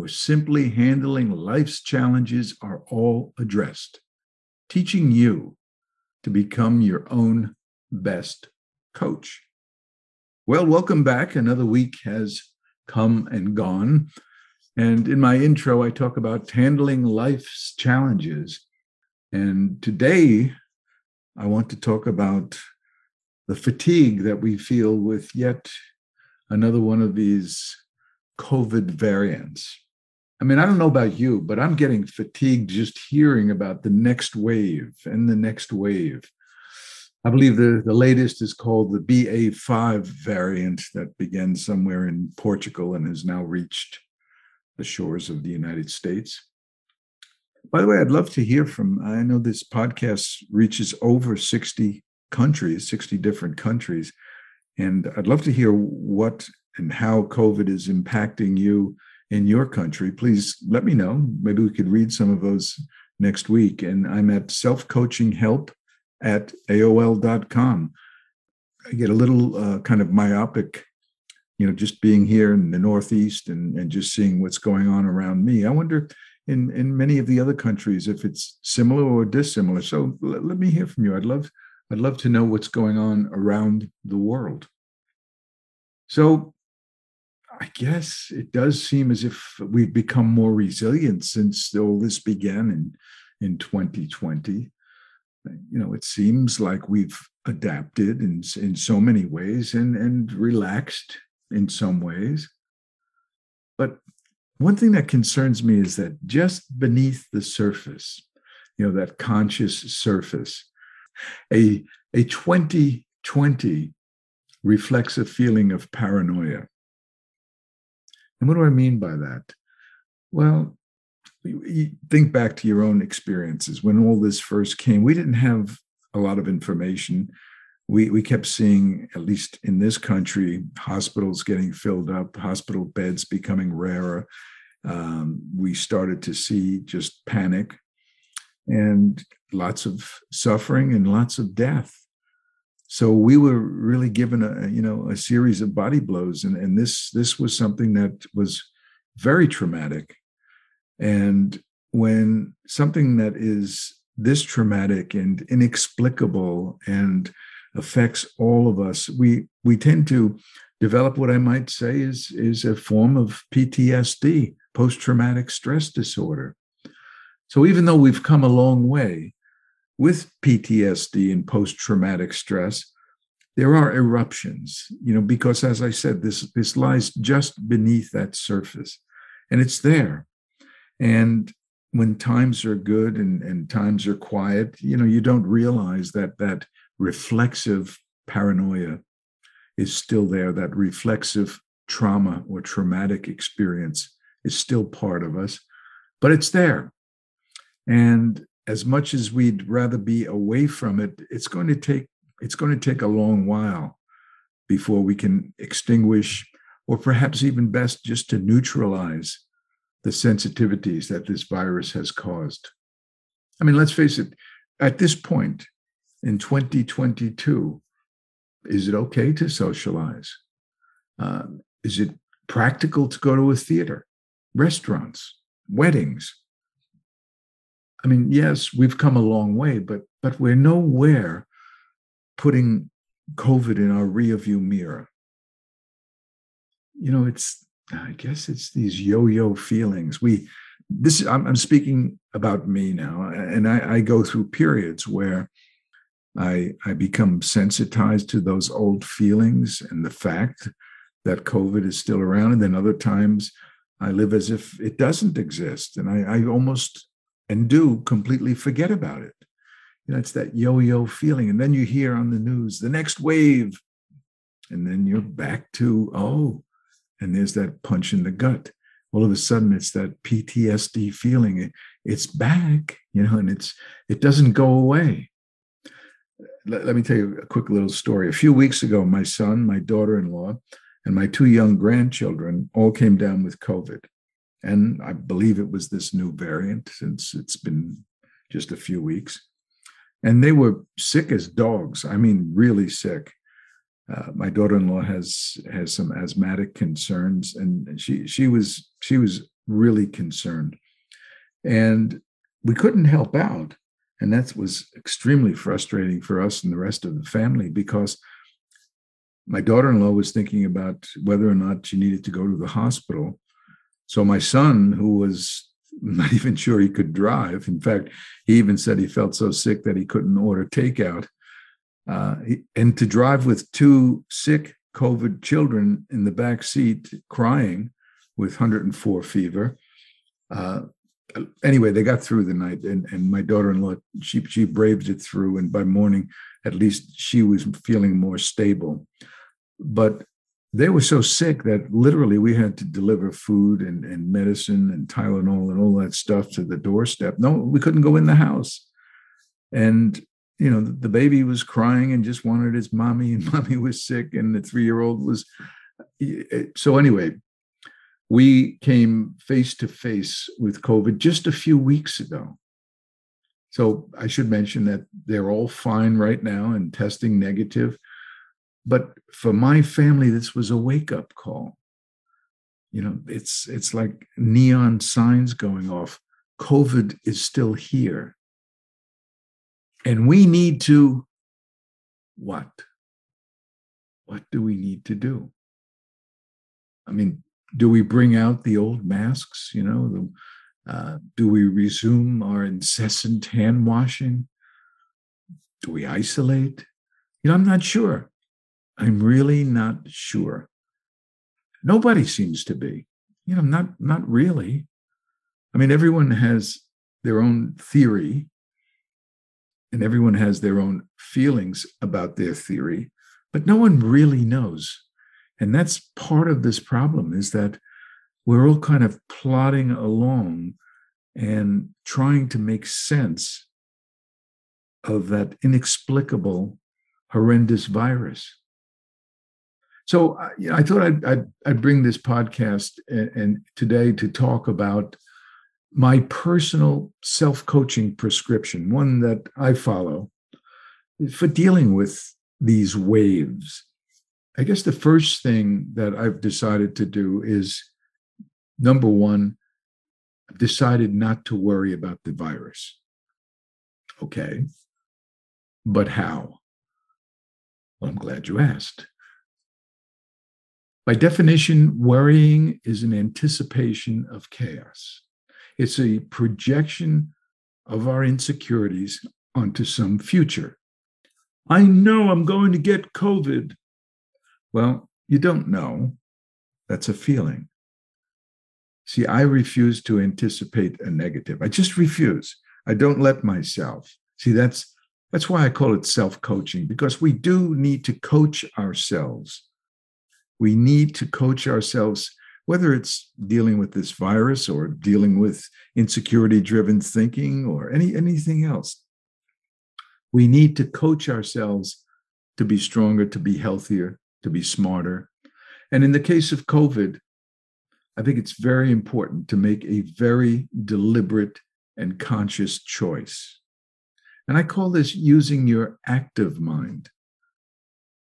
or simply handling life's challenges are all addressed, teaching you to become your own best coach. Well, welcome back. Another week has come and gone. And in my intro, I talk about handling life's challenges. And today, I want to talk about the fatigue that we feel with yet another one of these COVID variants. I mean, I don't know about you, but I'm getting fatigued just hearing about the next wave and the next wave. I believe the, the latest is called the BA5 variant that began somewhere in Portugal and has now reached the shores of the United States. By the way, I'd love to hear from, I know this podcast reaches over 60 countries, 60 different countries. And I'd love to hear what and how COVID is impacting you in your country, please let me know. Maybe we could read some of those next week. And I'm at self-coaching-help at AOL.com. I get a little uh, kind of myopic, you know, just being here in the Northeast and, and just seeing what's going on around me. I wonder in, in many of the other countries if it's similar or dissimilar. So let, let me hear from you. I'd love I'd love to know what's going on around the world. So I guess it does seem as if we've become more resilient since all this began in, in 2020. You know, it seems like we've adapted in, in so many ways and, and relaxed in some ways. But one thing that concerns me is that just beneath the surface, you know, that conscious surface, a, a 2020 reflects a feeling of paranoia and what do I mean by that? Well, think back to your own experiences when all this first came. We didn't have a lot of information. We, we kept seeing, at least in this country, hospitals getting filled up, hospital beds becoming rarer. Um, we started to see just panic and lots of suffering and lots of death so we were really given a you know a series of body blows and and this this was something that was very traumatic. And when something that is this traumatic and inexplicable and affects all of us we we tend to develop what i might say is is a form of ptsd post traumatic stress disorder. So even though we've come a long way with PTSD and post traumatic stress, there are eruptions, you know, because as I said, this, this lies just beneath that surface and it's there. And when times are good and, and times are quiet, you know, you don't realize that that reflexive paranoia is still there, that reflexive trauma or traumatic experience is still part of us, but it's there. And as much as we'd rather be away from it, it's going to take it's going to take a long while before we can extinguish, or perhaps even best just to neutralize the sensitivities that this virus has caused. I mean, let's face it, at this point in 2022, is it okay to socialize? Um, is it practical to go to a theater, restaurants, weddings? I mean, yes, we've come a long way, but but we're nowhere putting COVID in our rearview mirror. You know, it's I guess it's these yo-yo feelings. We this I'm, I'm speaking about me now, and I, I go through periods where I I become sensitized to those old feelings and the fact that COVID is still around, and then other times I live as if it doesn't exist, and I, I almost and do completely forget about it. You know, it's that yo-yo feeling. And then you hear on the news the next wave. And then you're back to, oh, and there's that punch in the gut. all of a sudden it's that PTSD feeling. It, it's back, you know, and it's it doesn't go away. Let, let me tell you a quick little story. A few weeks ago, my son, my daughter-in-law, and my two young grandchildren all came down with COVID. And I believe it was this new variant since it's been just a few weeks. And they were sick as dogs. I mean, really sick. Uh, my daughter-in-law has has some asthmatic concerns, and she she was she was really concerned, and we couldn't help out, and that was extremely frustrating for us and the rest of the family because my daughter-in-law was thinking about whether or not she needed to go to the hospital, so my son, who was not even sure he could drive, in fact, he even said he felt so sick that he couldn't order takeout. Uh, and to drive with two sick COVID children in the back seat crying with 104 fever. Uh, anyway, they got through the night, and, and my daughter-in-law she she braved it through, and by morning, at least she was feeling more stable. But they were so sick that literally we had to deliver food and, and medicine and Tylenol and all that stuff to the doorstep. No, we couldn't go in the house. And, you know, the baby was crying and just wanted his mommy, and mommy was sick, and the three year old was. Eh, so, anyway, we came face to face with COVID just a few weeks ago. So, I should mention that they're all fine right now and testing negative but for my family this was a wake up call. You know it's it's like neon signs going off. Covid is still here. And we need to what? What do we need to do? I mean do we bring out the old masks you know the, uh, do we resume our incessant hand washing? Do we isolate? You know i'm not sure I'm really not sure. Nobody seems to be. You know, not not really. I mean, everyone has their own theory and everyone has their own feelings about their theory, but no one really knows. And that's part of this problem is that we're all kind of plodding along and trying to make sense of that inexplicable, horrendous virus. So uh, you know, I thought I'd, I'd, I'd, bring this podcast and, and today to talk about my personal self coaching prescription, one that I follow for dealing with these waves. I guess the first thing that I've decided to do is number one, I've decided not to worry about the virus. Okay. But how? Well, I'm glad you asked. By definition, worrying is an anticipation of chaos. It's a projection of our insecurities onto some future. I know I'm going to get COVID. Well, you don't know. That's a feeling. See, I refuse to anticipate a negative. I just refuse. I don't let myself. See, that's that's why I call it self-coaching because we do need to coach ourselves we need to coach ourselves, whether it's dealing with this virus or dealing with insecurity driven thinking or any, anything else. We need to coach ourselves to be stronger, to be healthier, to be smarter. And in the case of COVID, I think it's very important to make a very deliberate and conscious choice. And I call this using your active mind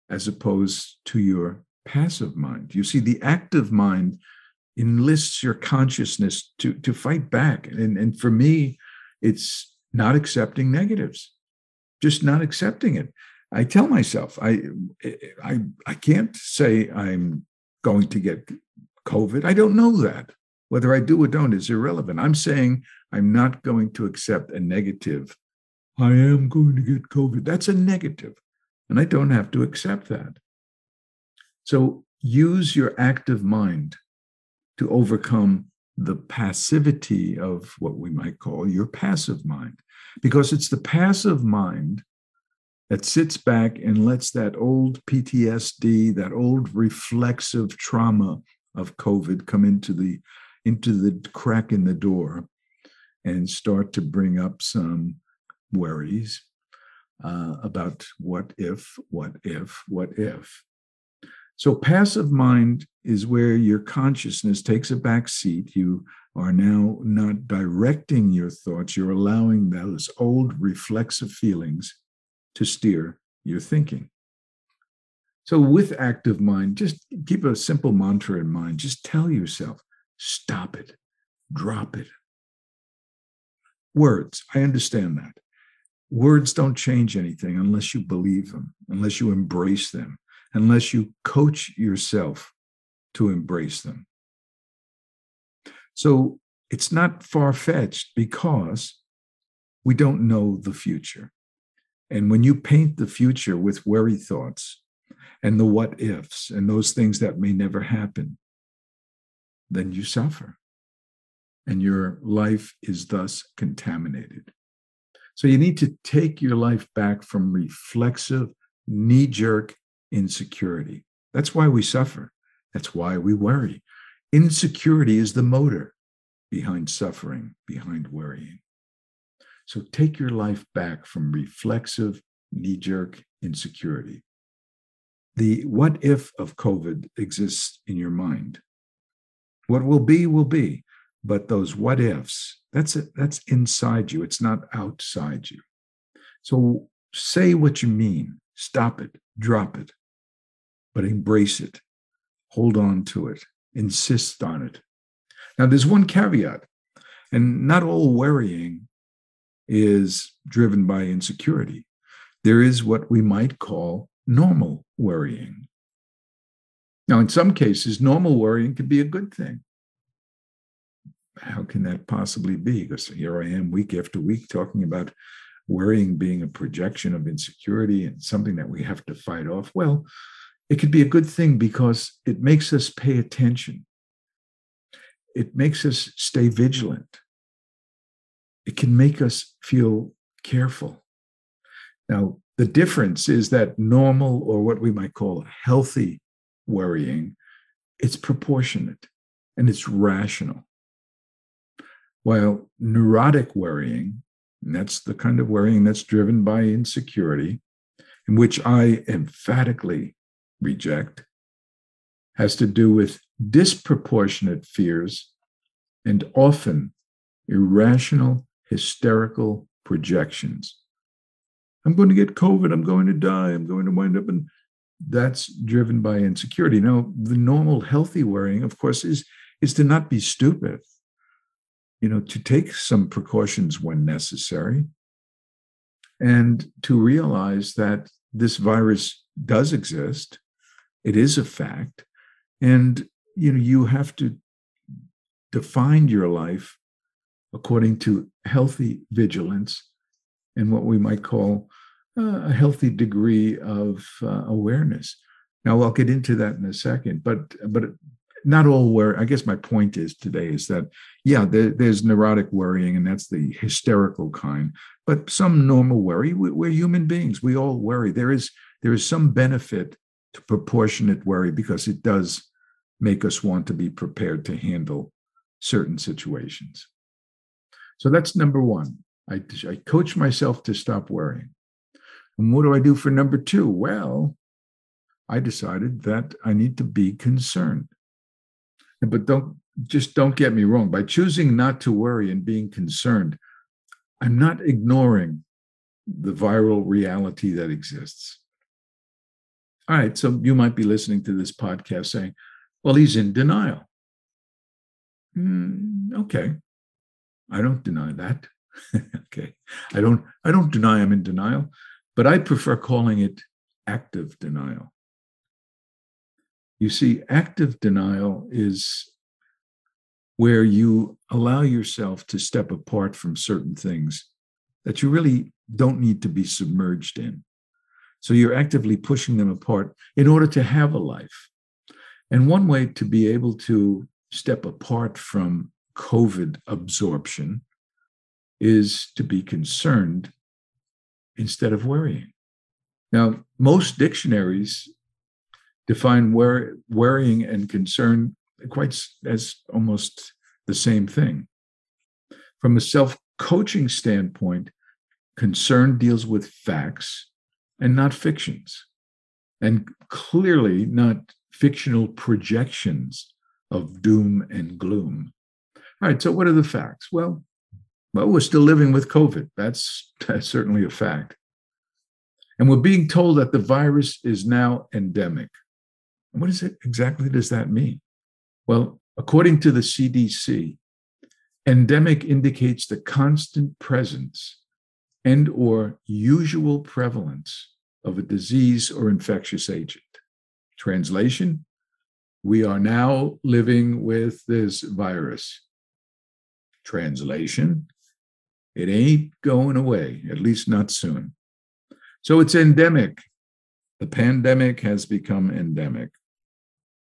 as opposed to your passive mind. You see, the active mind enlists your consciousness to, to fight back. And, and for me, it's not accepting negatives, just not accepting it. I tell myself, I, eh, I, I can't say I'm going to get COVID. I don't know that. Whether I do or don't is irrelevant. I'm saying I'm not going to accept a negative. I am going to get COVID. That's a negative, and I don't have to accept that. So use your active mind to overcome the passivity of what we might call your passive mind, because it's the passive mind that sits back and lets that old PTSD, that old reflexive trauma of COVID come into the into the crack in the door and start to bring up some worries uh, about what if, what if, what if. So, passive mind is where your consciousness takes a back seat. You are now not directing your thoughts, you're allowing those old reflexive feelings to steer your thinking. So, with active mind, just keep a simple mantra in mind. Just tell yourself, stop it, drop it. Words, I understand that. Words don't change anything unless you believe them, unless you embrace them, unless you coach yourself to embrace them. So it's not far fetched because we don't know the future. And when you paint the future with worry thoughts and the what ifs and those things that may never happen, then you suffer. And your life is thus contaminated. So you need to take your life back from reflexive, knee jerk insecurity. That's why we suffer. That's why we worry. Insecurity is the motor behind suffering, behind worrying. So take your life back from reflexive, knee jerk insecurity. The what if of COVID exists in your mind. What will be, will be. But those what ifs, that's it, that's inside you. It's not outside you. So say what you mean, stop it, drop it, but embrace it, hold on to it, insist on it. Now, there's one caveat, and not all worrying is driven by insecurity. There is what we might call normal worrying. Now, in some cases, normal worrying can be a good thing. How can that possibly be? Because here I am week after week talking about worrying being a projection of insecurity and something that we have to fight off. Well, it could be a good thing because it makes us pay attention. It makes us stay vigilant. It can make us feel careful. Now, the difference is that normal, or what we might call healthy worrying, it's proportionate and it's rational. While neurotic worrying, that's the kind of worrying that's driven by insecurity, in which I emphatically reject has to do with disproportionate fears and often irrational, hysterical projections. I'm going to get COVID. I'm going to die. I'm going to wind up And That's driven by insecurity. Now, the normal, healthy worrying, of course, is is to not be stupid. You know, to take some precautions when necessary, and to realize that this virus does exist it is a fact. And you know, you have to define your life according to healthy vigilance and what we might call uh, a healthy degree of uh, awareness. Now, I'll get into that in a second, but but not all where I guess my point is today is that yeah, there, there's neurotic worrying, and that's the hysterical kind. But some normal worry, we, we're human beings. We all worry. There is there is some benefit to proportionate worry because it does make us want to be prepared to handle certain situations. So that's number one. I, I coach myself to stop worrying. And what do I do for number two? Well, I decided that I need to be concerned. But don't just don't get me wrong. By choosing not to worry and being concerned, I'm not ignoring the viral reality that exists. All right, so you might be listening to this podcast saying, well, he's in denial. Mm, okay. I don't deny that. okay. I don't I don't deny I'm in denial, but I prefer calling it active denial. You see, active denial is where you allow yourself to step apart from certain things that you really don't need to be submerged in. So you're actively pushing them apart in order to have a life. And one way to be able to step apart from COVID absorption is to be concerned instead of worrying. Now, most dictionaries define wor- worrying and concern quite as almost the same thing. From a self coaching standpoint, concern deals with facts and not fictions, and clearly not fictional projections of doom and gloom. All right, so what are the facts? Well, well, we're still living with COVID. That's, that's certainly a fact. And we're being told that the virus is now endemic. What is it exactly does that mean? Well, according to the CDC, endemic indicates the constant presence and or usual prevalence of a disease or infectious agent. Translation, we are now living with this virus. Translation, it ain't going away, at least not soon. So it's endemic. The pandemic has become endemic.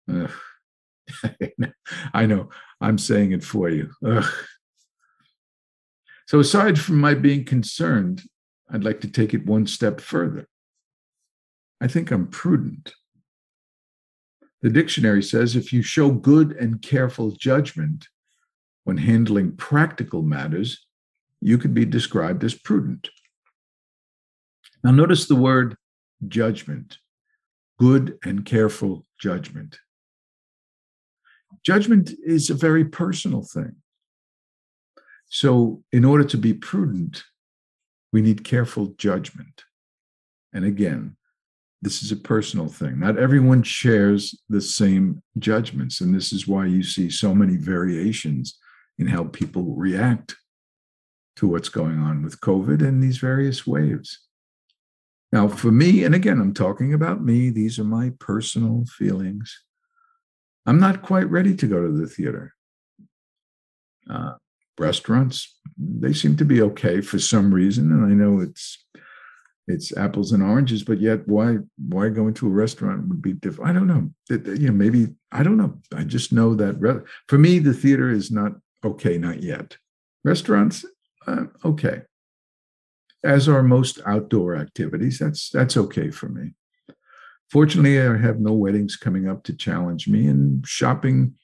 I know, I'm saying it for you. Ugh. So, aside from my being concerned, I'd like to take it one step further. I think I'm prudent. The dictionary says if you show good and careful judgment when handling practical matters, you could be described as prudent. Now, notice the word judgment, good and careful judgment. Judgment is a very personal thing. So, in order to be prudent, we need careful judgment. And again, this is a personal thing. Not everyone shares the same judgments. And this is why you see so many variations in how people react to what's going on with COVID and these various waves. Now, for me, and again, I'm talking about me, these are my personal feelings. I'm not quite ready to go to the theater. Uh, restaurants, they seem to be okay for some reason. And I know it's it's apples and oranges, but yet why why going to a restaurant would be different? I don't know. It, you know, maybe I don't know. I just know that re- for me, the theater is not okay, not yet. Restaurants, uh, okay. As are most outdoor activities. That's that's okay for me. Fortunately, I have no weddings coming up to challenge me, and shopping,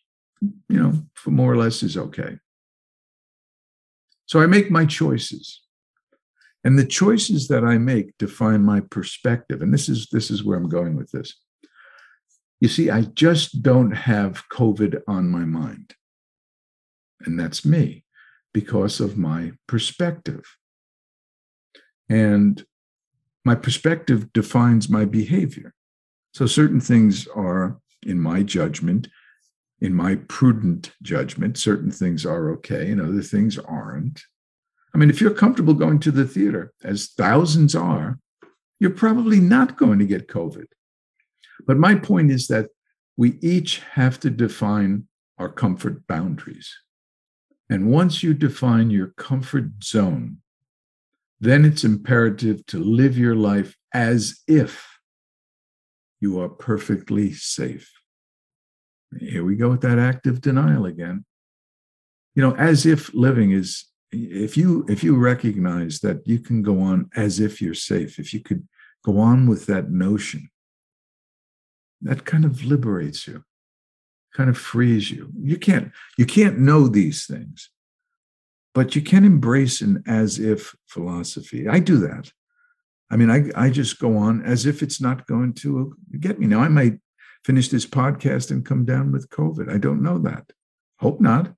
you know, for more or less is okay. So I make my choices. And the choices that I make define my perspective. And this is this is where I'm going with this. You see, I just don't have COVID on my mind. And that's me because of my perspective. And my perspective defines my behavior. So certain things are, in my judgment, in my prudent judgment, certain things are okay and other things aren't. I mean, if you're comfortable going to the theater, as thousands are, you're probably not going to get COVID. But my point is that we each have to define our comfort boundaries. And once you define your comfort zone, then it's imperative to live your life as if you are perfectly safe. Here we go with that active denial again. You know, as if living is if you if you recognize that you can go on as if you're safe, if you could go on with that notion, that kind of liberates you, kind of frees you. You can't you can't know these things, but you can embrace an as if philosophy. I do that. I mean, I, I just go on as if it's not going to get me. Now, I might finish this podcast and come down with COVID. I don't know that. Hope not.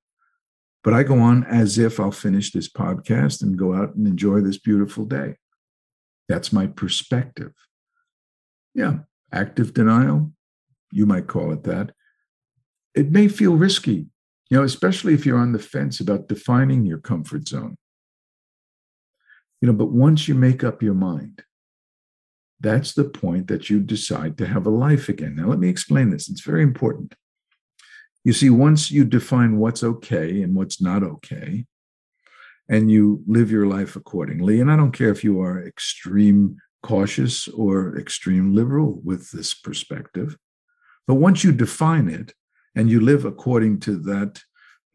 But I go on as if I'll finish this podcast and go out and enjoy this beautiful day. That's my perspective. Yeah, active denial, you might call it that. It may feel risky, you know, especially if you're on the fence about defining your comfort zone. You know, but once you make up your mind, that's the point that you decide to have a life again. Now, let me explain this. It's very important. You see, once you define what's okay and what's not okay, and you live your life accordingly, and I don't care if you are extreme cautious or extreme liberal with this perspective, but once you define it and you live according to that,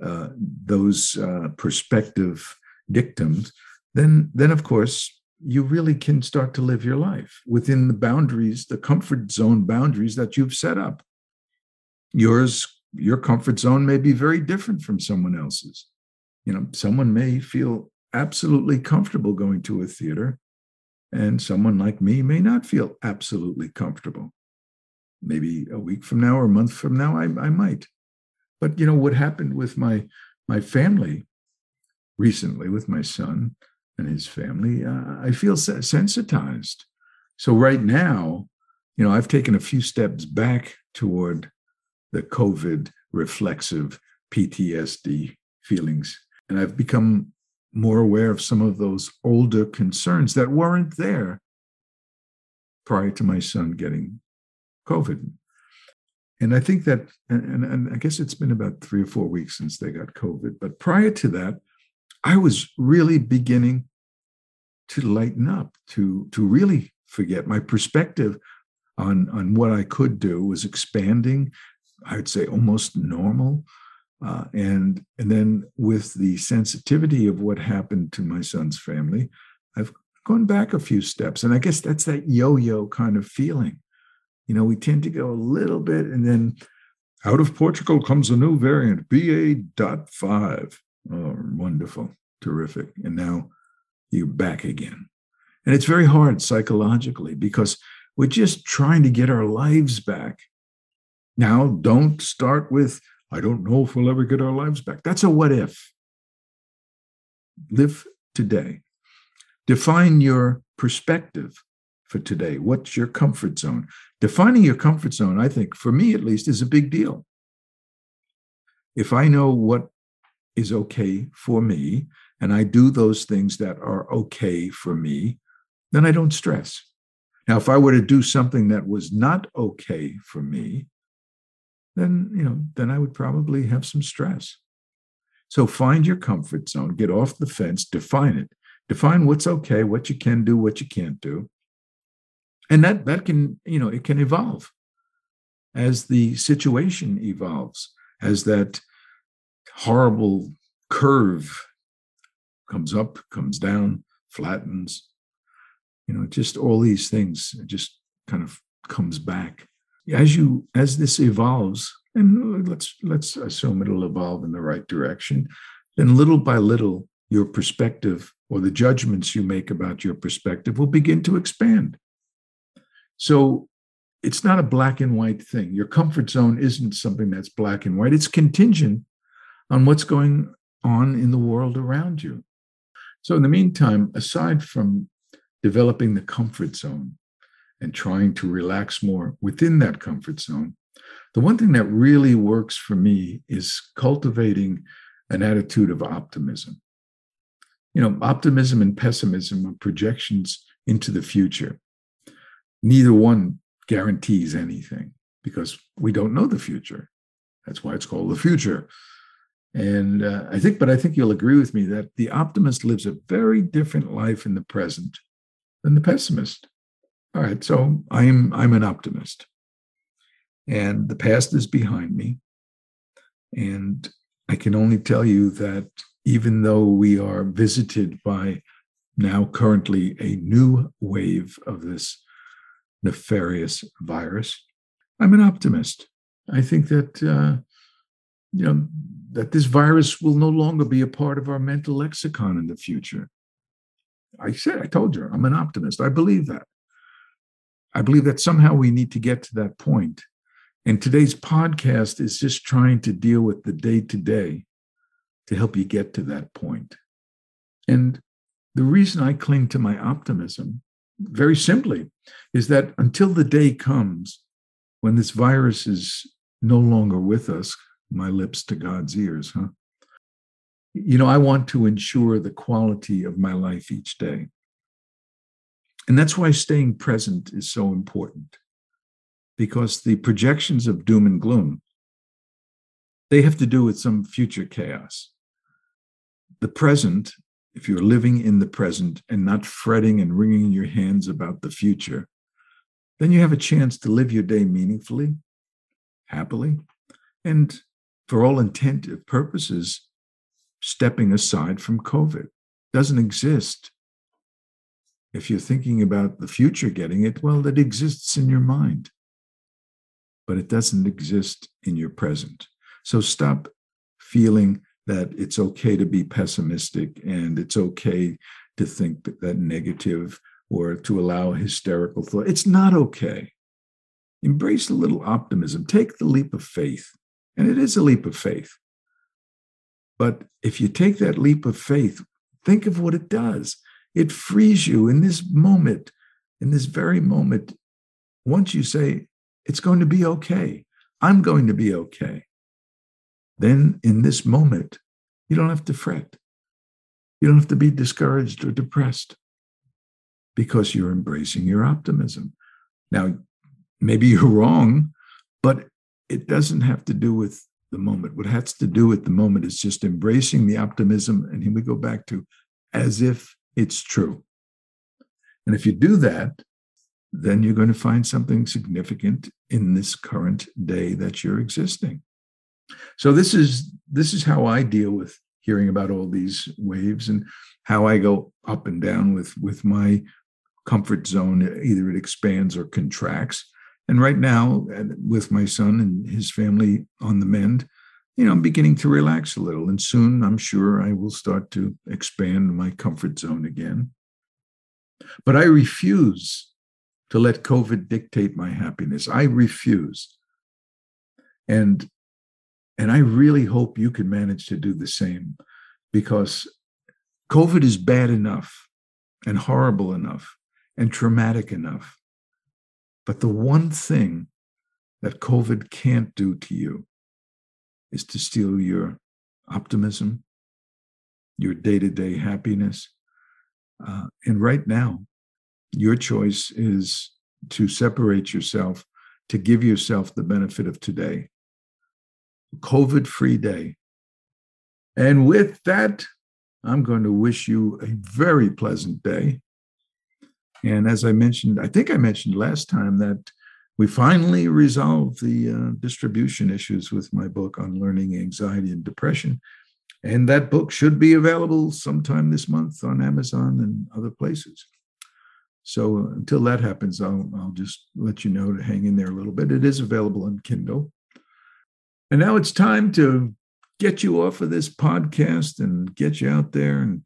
uh, those uh, perspective dictums, then then of course you really can start to live your life within the boundaries, the comfort zone boundaries that you've set up. Yours your comfort zone may be very different from someone else's. You know, someone may feel absolutely comfortable going to a theater, and someone like me may not feel absolutely comfortable. Maybe a week from now or a month from now, I, I might. But you know what happened with my my family recently with my son and his family, uh, I feel sensitized. So right now, you know, I've taken a few steps back toward the COVID reflexive PTSD feelings, and I've become more aware of some of those older concerns that weren't there prior to my son getting COVID. And I think that, and, and, I guess it's been about three or four weeks since they got COVID. But prior to that, I was really beginning to lighten up, to, to really forget. My perspective on, on what I could do was expanding, I would say almost normal. Uh, and, and then with the sensitivity of what happened to my son's family, I've gone back a few steps. And I guess that's that yo yo kind of feeling you know, we tend to go a little bit and then out of Portugal comes a new variant, BA.5. Oh, wonderful, terrific. And now you're back again. And it's very hard psychologically because we're just trying to get our lives back. Now, don't start with, I don't know if we'll ever get our lives back. That's a what if. Live today. Define your perspective for today? What's your comfort zone? Defining your comfort zone, I think, for me at least, is a big deal. If I know what is okay for me and I do those things that are okay for me, then I don't stress. Now, if I were to do something that was not okay for me, then you know, then I would probably have some stress. So find your comfort zone, get off the fence, define it. Define what's okay, what you can do, what you can't do and that that can you know it can evolve as the situation evolves as that horrible curve comes up comes down flattens you know just all these things just kind of comes back. As you as this evolves and let's let's assume it'll evolve in the right direction then little by little your perspective or the judgments you make about your perspective will begin to expand. So it's not a black and white thing. Your comfort zone isn't something that's black and white, it's contingent on what's going on in the world around you. So, in the meantime, aside from developing the comfort zone and trying to relax more within that comfort zone, the one thing that really works for me is cultivating an attitude of optimism. You know, optimism and pessimism are projections into the future neither one guarantees anything because we don't know the future. That's why it's called the future. And uh, I think, but I think you'll agree with me that the optimist lives a very different life in the present than the pessimist. All right, so I'm I'm an optimist, and the past is behind me, and I can only tell you that even though we are visited by now currently a new wave of this nefarious virus. I'm an optimist. I think that uh, you know that this virus will no longer be a part of our mental lexicon in the future. I said, I told you, I'm an optimist. I believe that. I believe that somehow we need to get to that point. And today's podcast is just trying to deal with the day to day to help you get to that point. And the reason I cling to my optimism very simply, is that until the day comes when this virus is no longer with us, my lips to God's ears, huh? You know, I want to ensure the quality of my life each day. And that's why staying present is so important, because the projections of doom and gloom, they have to do with some future chaos. The present if you're living in the present and not fretting and wringing your hands about the future, then you have a chance to live your day meaningfully, happily, and for all intent and purposes, stepping aside from COVID. Doesn't exist. If you're thinking about the future getting it, well, it exists in your mind, but it doesn't exist in your present. So stop feeling that it's okay to be pessimistic and it's okay to think that negative or to allow hysterical thought. It's not okay. Embrace a little optimism. Take the leap of faith. And it is a leap of faith. But if you take that leap of faith, think of what it does. It frees you in this moment, in this very moment. Once you say, it's going to be okay, I'm going to be okay, then in this moment, you don't have to fret. You don't have to be discouraged or depressed because you're embracing your optimism. Now, maybe you're wrong, but it doesn't have to do with the moment. What has to do with the moment is just embracing the optimism. And here we go back to as if it's true. And if you do that, then you're going to find something significant in this current day that you're existing. So this is this is how I deal with hearing about all these waves and how I go up and down with with my comfort zone. Either it expands or contracts. And right now, uh, with my son and his family on the mend, you know, I'm beginning to relax a little. And soon I'm sure I will start to expand my comfort zone again. But I refuse to let COVID dictate my happiness. I refuse. And and I really hope you can manage to do the same because COVID is bad enough and horrible enough and traumatic enough. But the one thing that COVID can't do to you is to steal your optimism, your day to day happiness. Uh, and right now, your choice is to separate yourself, to give yourself the benefit of today. COVID free day. And with that, I'm going to wish you a very pleasant day. And as I mentioned, I think I mentioned last time that we finally resolved the uh, distribution issues with my book on learning anxiety and depression. And that book should be available sometime this month on Amazon and other places. So until that happens, I'll, I'll just let you know to hang in there a little bit. It is available on Kindle. And now it's time to get you off of this podcast and get you out there and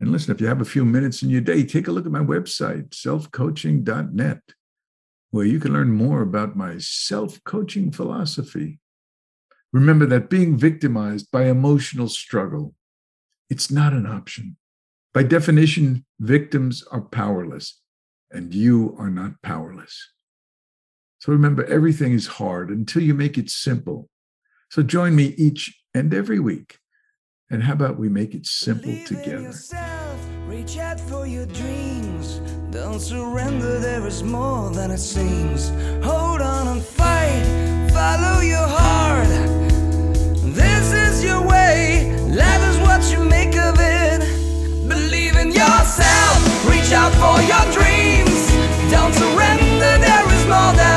and listen, if you have a few minutes in your day, take a look at my website, selfcoaching.net, where you can learn more about my self coaching philosophy. Remember that being victimized by emotional struggle, it's not an option. By definition, victims are powerless, and you are not powerless. So remember, everything is hard until you make it simple. So join me each and every week. And how about we make it simple Believe together? Yourself, reach out for your dreams. Don't surrender, there is more than it seems. Hold on and fight, follow your heart. This is your way, life is what you make of it. Believe in yourself, reach out for your dreams. Don't surrender, there is more than